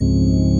Thank you.